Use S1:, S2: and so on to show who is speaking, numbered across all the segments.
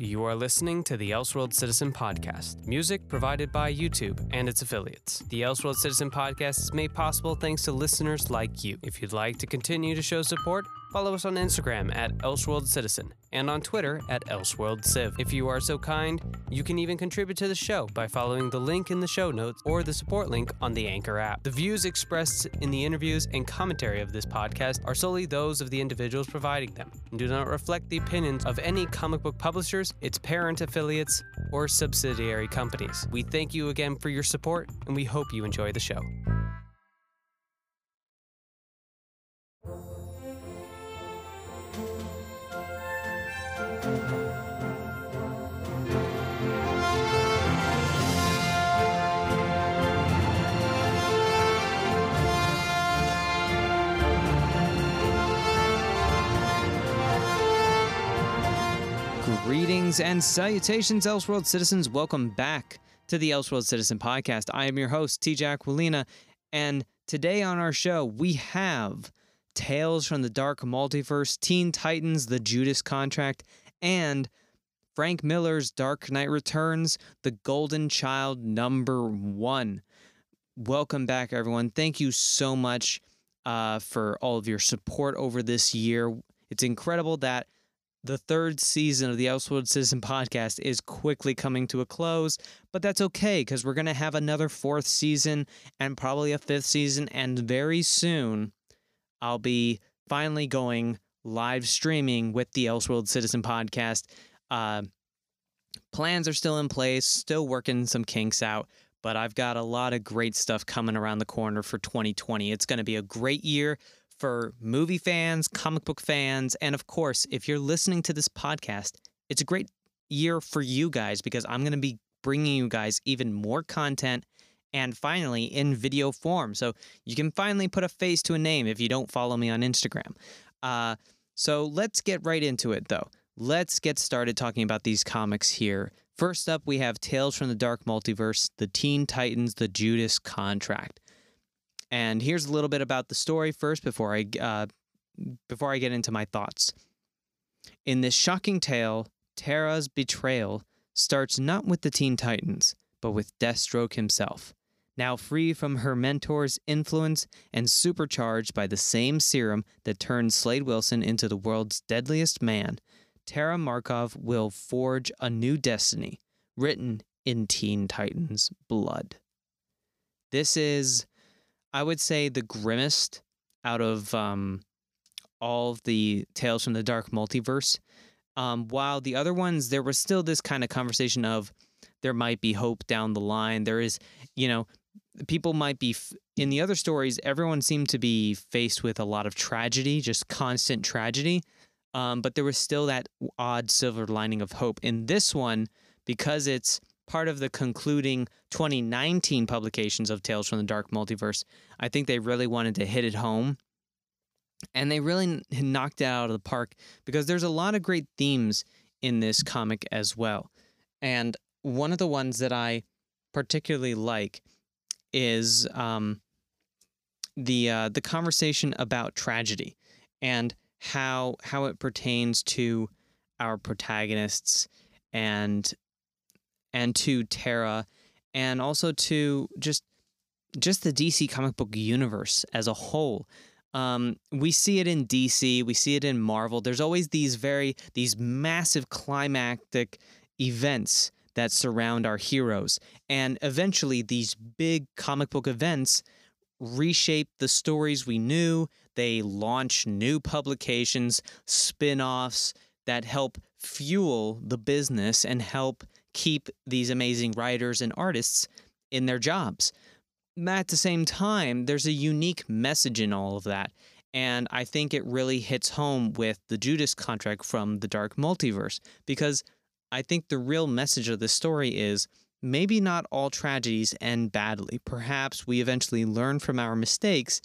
S1: You are listening to the Elseworld Citizen Podcast, music provided by YouTube and its affiliates. The Elseworld Citizen Podcast is made possible thanks to listeners like you. If you'd like to continue to show support, follow us on Instagram at Elseworld Citizen and on Twitter at Elseworld Civ. If you are so kind, you can even contribute to the show by following the link in the show notes or the support link on the Anchor app. The views expressed in the interviews and commentary of this podcast are solely those of the individuals providing them and do not reflect the opinions of any comic book publishers, its parent affiliates, or subsidiary companies. We thank you again for your support and we hope you enjoy the show. Greetings and salutations, Elseworld citizens. Welcome back to the Elseworld Citizen Podcast. I am your host, TJ Aquilina, and today on our show, we have Tales from the Dark Multiverse, Teen Titans, The Judas Contract, and Frank Miller's Dark Knight Returns, The Golden Child number one. Welcome back, everyone. Thank you so much uh, for all of your support over this year. It's incredible that the third season of the Elseworld Citizen podcast is quickly coming to a close, but that's okay because we're going to have another fourth season and probably a fifth season. And very soon, I'll be finally going live streaming with the Elseworld Citizen podcast. Uh, plans are still in place, still working some kinks out, but I've got a lot of great stuff coming around the corner for 2020. It's going to be a great year for movie fans, comic book fans, and of course, if you're listening to this podcast, it's a great year for you guys because I'm going to be bringing you guys even more content and finally in video form. So you can finally put a face to a name if you don't follow me on Instagram. Uh, so let's get right into it though. Let's get started talking about these comics here. First up, we have Tales from the Dark Multiverse, The Teen Titans, The Judas Contract. And here's a little bit about the story first before I uh, before I get into my thoughts. In this shocking tale, Terra's betrayal starts not with the Teen Titans, but with Deathstroke himself. Now free from her mentor's influence and supercharged by the same serum that turned Slade Wilson into the world's deadliest man, Tara Markov will forge a new destiny written in Teen Titans' blood. This is I would say the grimmest out of um, all of the Tales from the Dark Multiverse. Um, while the other ones, there was still this kind of conversation of there might be hope down the line. There is, you know, people might be f- in the other stories. Everyone seemed to be faced with a lot of tragedy, just constant tragedy. Um, but there was still that odd silver lining of hope. In this one, because it's part of the concluding 2019 publications of Tales from the Dark Multiverse. I think they really wanted to hit it home. And they really knocked it out of the park because there's a lot of great themes in this comic as well. And one of the ones that I particularly like is um, the uh, the conversation about tragedy and how how it pertains to our protagonists and and to Terra and also to just just the DC comic book universe as a whole. Um, we see it in DC, we see it in Marvel. There's always these very these massive climactic events that surround our heroes, and eventually these big comic book events reshape the stories we knew. They launch new publications, spin-offs that help fuel the business and help keep these amazing writers and artists in their jobs. At the same time, there's a unique message in all of that. And I think it really hits home with the Judas contract from the Dark Multiverse because I think the real message of the story is maybe not all tragedies end badly. Perhaps we eventually learn from our mistakes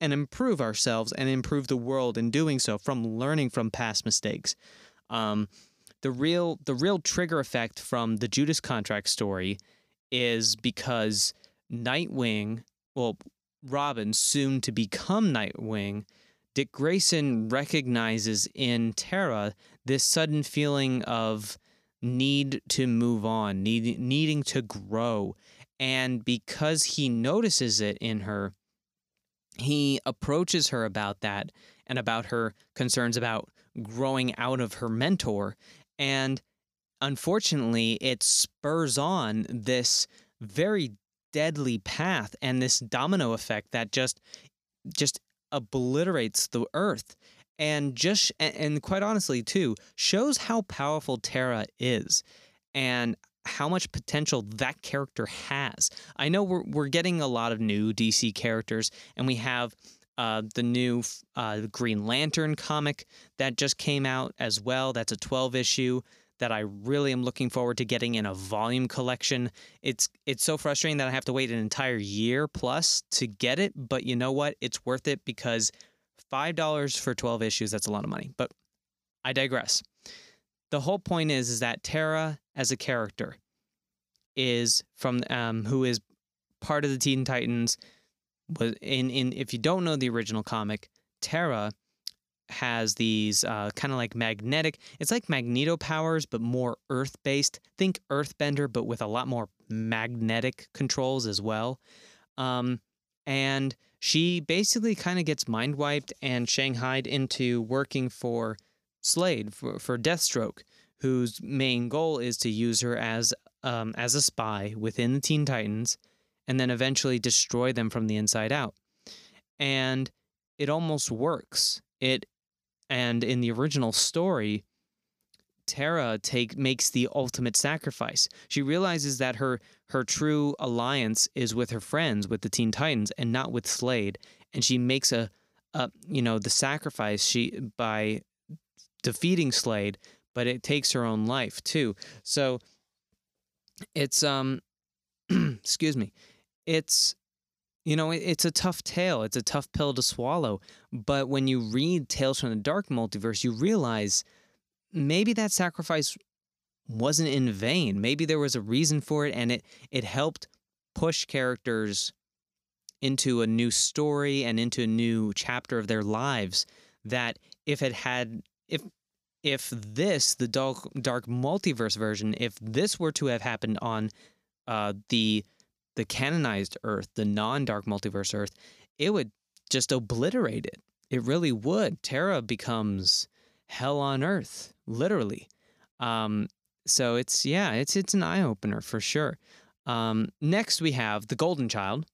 S1: and improve ourselves and improve the world in doing so from learning from past mistakes. Um, the real the real trigger effect from the Judas contract story is because Nightwing, well, Robin, soon to become Nightwing, Dick Grayson recognizes in Tara this sudden feeling of need to move on, need, needing to grow. And because he notices it in her, he approaches her about that and about her concerns about growing out of her mentor. And unfortunately, it spurs on this very deadly path and this domino effect that just just obliterates the earth and just and quite honestly too shows how powerful Terra is and how much potential that character has. I know we're we're getting a lot of new DC characters and we have uh, the new uh, Green Lantern comic that just came out as well. That's a 12 issue that I really am looking forward to getting in a volume collection. It's it's so frustrating that I have to wait an entire year plus to get it, but you know what? It's worth it because $5 for 12 issues, that's a lot of money. But I digress. The whole point is is that Tara as a character is from um, who is part of the Teen Titans was in in if you don't know the original comic, Terra has these uh, kind of like magnetic. It's like magneto powers, but more Earth based. Think Earthbender, but with a lot more magnetic controls as well. Um, and she basically kind of gets mind wiped and shanghaied into working for Slade for, for Deathstroke, whose main goal is to use her as um, as a spy within the Teen Titans, and then eventually destroy them from the inside out. And it almost works. It and in the original story, Tara take makes the ultimate sacrifice. She realizes that her her true alliance is with her friends, with the Teen Titans, and not with Slade. And she makes a, a you know, the sacrifice she by defeating Slade, but it takes her own life too. So it's um, excuse me, it's you know, it's a tough tale. It's a tough pill to swallow. But when you read Tales from the Dark Multiverse, you realize maybe that sacrifice wasn't in vain. Maybe there was a reason for it and it it helped push characters into a new story and into a new chapter of their lives that if it had if if this the dark dark multiverse version if this were to have happened on uh the the canonized Earth, the non dark multiverse Earth, it would just obliterate it. It really would. Terra becomes hell on earth, literally. Um, so it's yeah, it's it's an eye opener for sure. Um, next we have the Golden Child,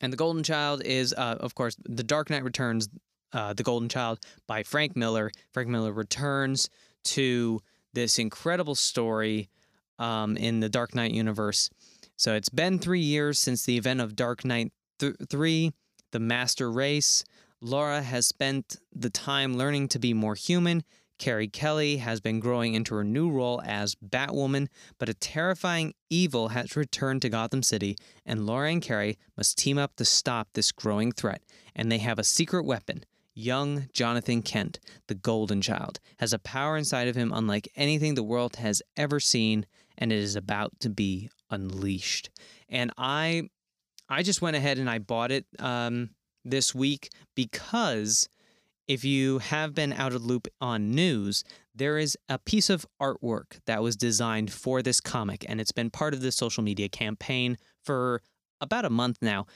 S1: and the Golden Child is uh, of course the Dark Knight Returns, uh, the Golden Child by Frank Miller. Frank Miller returns to this incredible story um, in the Dark Knight universe so it's been three years since the event of Dark Knight th- 3, The Master Race. Lara has spent the time learning to be more human. Carrie Kelly has been growing into her new role as Batwoman, but a terrifying evil has returned to Gotham City, and Lara and Carrie must team up to stop this growing threat. And they have a secret weapon. Young Jonathan Kent, the Golden Child, has a power inside of him unlike anything the world has ever seen, and it is about to be unleashed. And I I just went ahead and I bought it um, this week because if you have been out of loop on news, there is a piece of artwork that was designed for this comic, and it's been part of the social media campaign for about a month now.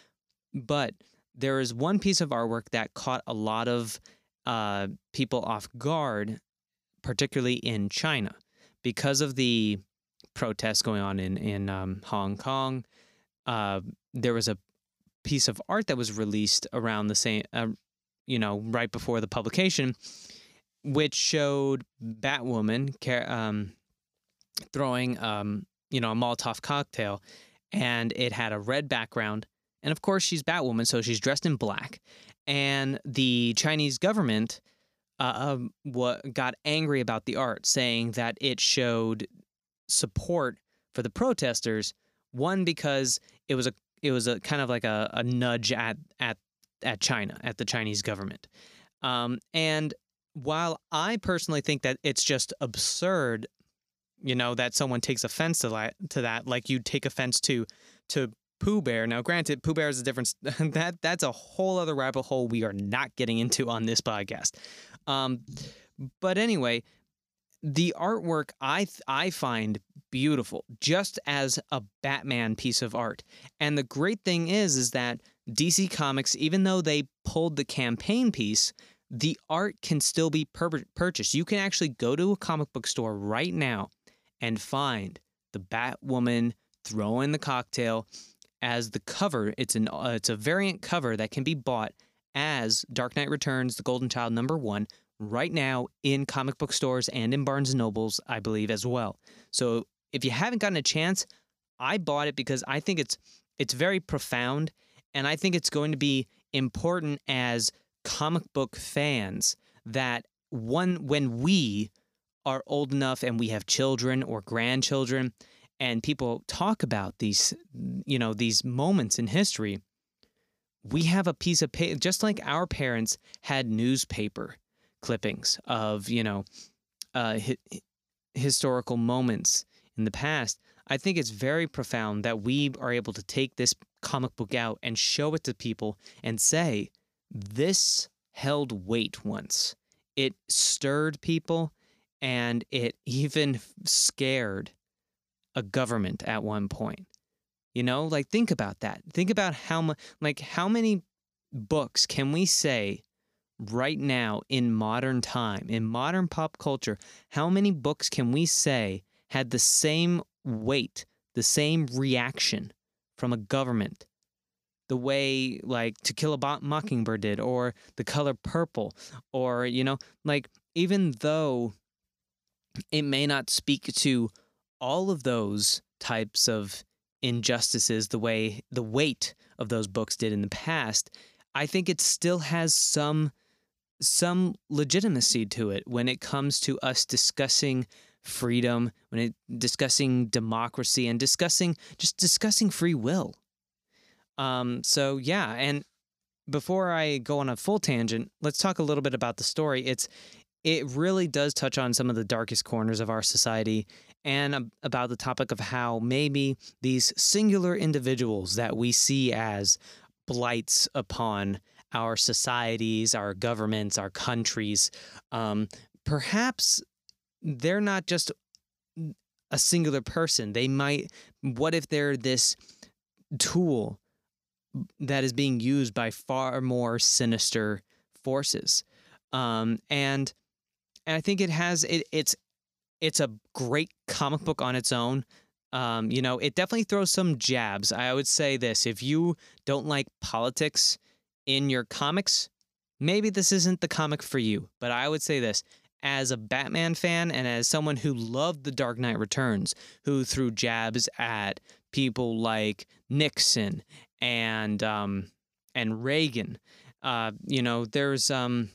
S1: But there is one piece of artwork that caught a lot of uh, people off guard, particularly in China, because of the protests going on in in um, Hong Kong. Uh, there was a piece of art that was released around the same, uh, you know, right before the publication, which showed Batwoman um, throwing, um, you know, a Molotov cocktail, and it had a red background. And of course, she's Batwoman, so she's dressed in black. And the Chinese government uh, um, what got angry about the art, saying that it showed support for the protesters. One because it was a it was a kind of like a, a nudge at at at China at the Chinese government. Um, and while I personally think that it's just absurd, you know, that someone takes offense to that, to that, like you take offense to to Pooh Bear. Now, granted, Pooh Bear is a different that that's a whole other rabbit hole we are not getting into on this podcast. Um, but anyway, the artwork I th- I find beautiful, just as a Batman piece of art. And the great thing is, is that DC Comics, even though they pulled the campaign piece, the art can still be pur- purchased. You can actually go to a comic book store right now and find the Batwoman throwing the cocktail as the cover. It's an uh, it's a variant cover that can be bought as Dark Knight Returns: The Golden Child number one right now in comic book stores and in Barnes and Nobles, I believe as well. So if you haven't gotten a chance, I bought it because I think it's it's very profound and I think it's going to be important as comic book fans that one when we are old enough and we have children or grandchildren and people talk about these you know these moments in history we have a piece of paper just like our parents had newspaper clippings of you know uh, hi- historical moments in the past i think it's very profound that we are able to take this comic book out and show it to people and say this held weight once. It stirred people and it even scared a government at one point. You know like think about that. Think about how much like how many books can we say right now in modern time, in modern pop culture, how many books can we say had the same weight, the same reaction from a government? The way, like, To Kill a Mockingbird did, or The Color Purple, or, you know, like, even though it may not speak to all of those types of injustices the way the weight of those books did in the past, I think it still has some some legitimacy to it when it comes to us discussing freedom, when it discussing democracy and discussing just discussing free will. Um, so yeah, and before I go on a full tangent, let's talk a little bit about the story. It's it really does touch on some of the darkest corners of our society and about the topic of how maybe these singular individuals that we see as blights upon our societies, our governments, our countries. Um, perhaps they're not just a singular person. They might, what if they're this tool that is being used by far more sinister forces? Um, and, and I think it has, it, it's, it's a great comic book on its own. Um, you know, it definitely throws some jabs. I would say this if you don't like politics, in your comics, maybe this isn't the comic for you. But I would say this as a Batman fan and as someone who loved The Dark Knight Returns, who threw jabs at people like Nixon and um, and Reagan, uh, you know, there's um,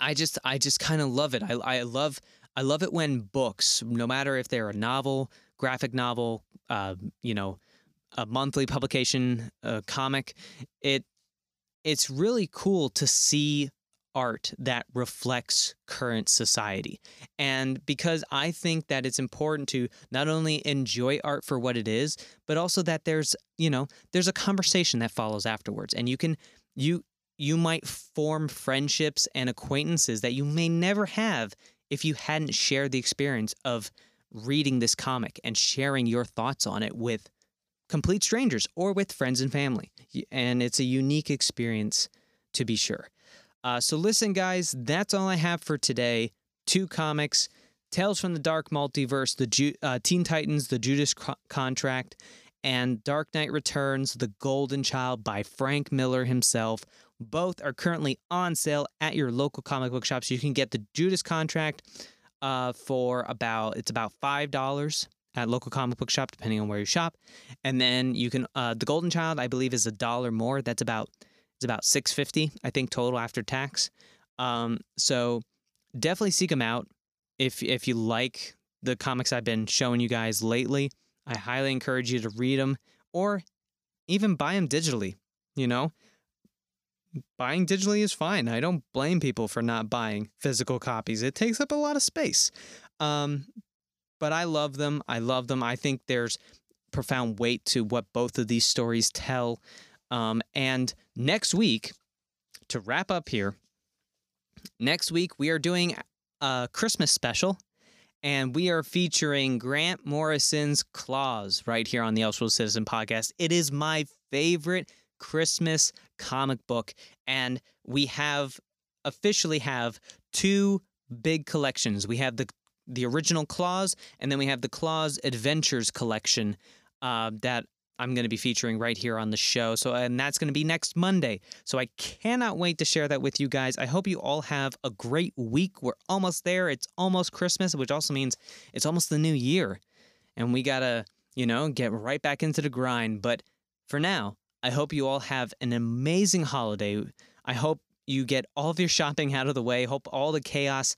S1: I just I just kind of love it. I I love I love it when books, no matter if they're a novel, graphic novel, uh, you know, a monthly publication, a comic, it it's really cool to see art that reflects current society. And because I think that it's important to not only enjoy art for what it is, but also that there's, you know, there's a conversation that follows afterwards and you can you you might form friendships and acquaintances that you may never have if you hadn't shared the experience of reading this comic and sharing your thoughts on it with complete strangers or with friends and family. And it's a unique experience to be sure. Uh, so, listen, guys, that's all I have for today. Two comics Tales from the Dark Multiverse, the Ju- uh, Teen Titans, The Judas Co- Contract, and Dark Knight Returns, The Golden Child by Frank Miller himself. Both are currently on sale at your local comic book shops. You can get the Judas Contract uh, for about, it's about $5 at local comic book shop, depending on where you shop. And then you can uh, the Golden Child, I believe, is a dollar more. That's about it's about six fifty, I think, total after tax. Um, so definitely seek them out if if you like the comics I've been showing you guys lately. I highly encourage you to read them or even buy them digitally. You know, buying digitally is fine. I don't blame people for not buying physical copies. It takes up a lot of space. Um, but I love them. I love them. I think there's profound weight to what both of these stories tell. Um, and next week, to wrap up here, next week we are doing a Christmas special. and we are featuring Grant Morrison's Klaus right here on the Elseworld Citizen podcast. It is my favorite Christmas comic book, and we have officially have two big collections. We have the the original Klaus, and then we have the Klaus Adventures collection uh, that I'm going to be featuring right here on the show. So, and that's going to be next Monday. So, I cannot wait to share that with you guys. I hope you all have a great week. We're almost there. It's almost Christmas, which also means it's almost the new year. And we got to, you know, get right back into the grind. But for now, I hope you all have an amazing holiday. I hope you get all of your shopping out of the way. Hope all the chaos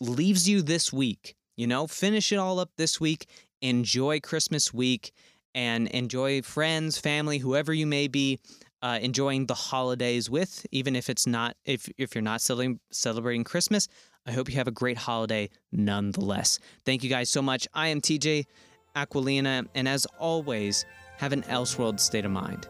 S1: leaves you this week. You know, finish it all up this week. Enjoy Christmas week and enjoy friends, family, whoever you may be uh, enjoying the holidays with, even if it's not if if you're not celebrating celebrating Christmas. I hope you have a great holiday nonetheless. Thank you guys so much. I am TJ Aquilina, and as always, have an Elseworld state of mind.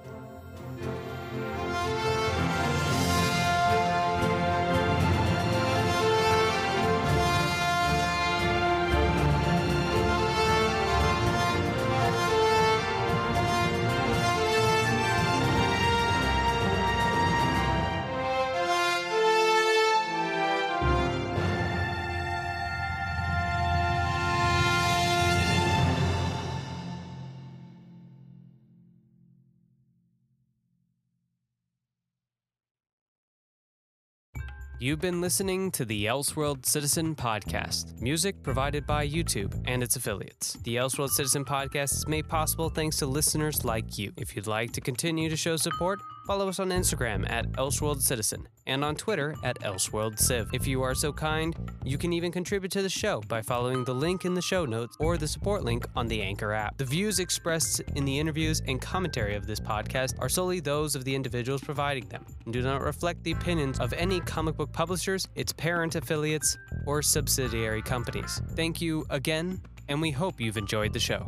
S2: You've been listening to the Elseworld Citizen Podcast, music provided by YouTube and its affiliates. The Elseworld Citizen Podcast is made possible thanks to listeners like you. If you'd like to continue to show support, follow us on Instagram at Elseworld Citizen and on Twitter at Elseworld Civ. If you are so kind, you can even contribute to the show by following the link in the show notes or the support link on the Anchor app. The views expressed in the interviews and commentary of this podcast are solely those of the individuals providing them and do not reflect the opinions of any comic book publishers, its parent affiliates, or subsidiary companies. Thank you again, and we hope you've enjoyed the show.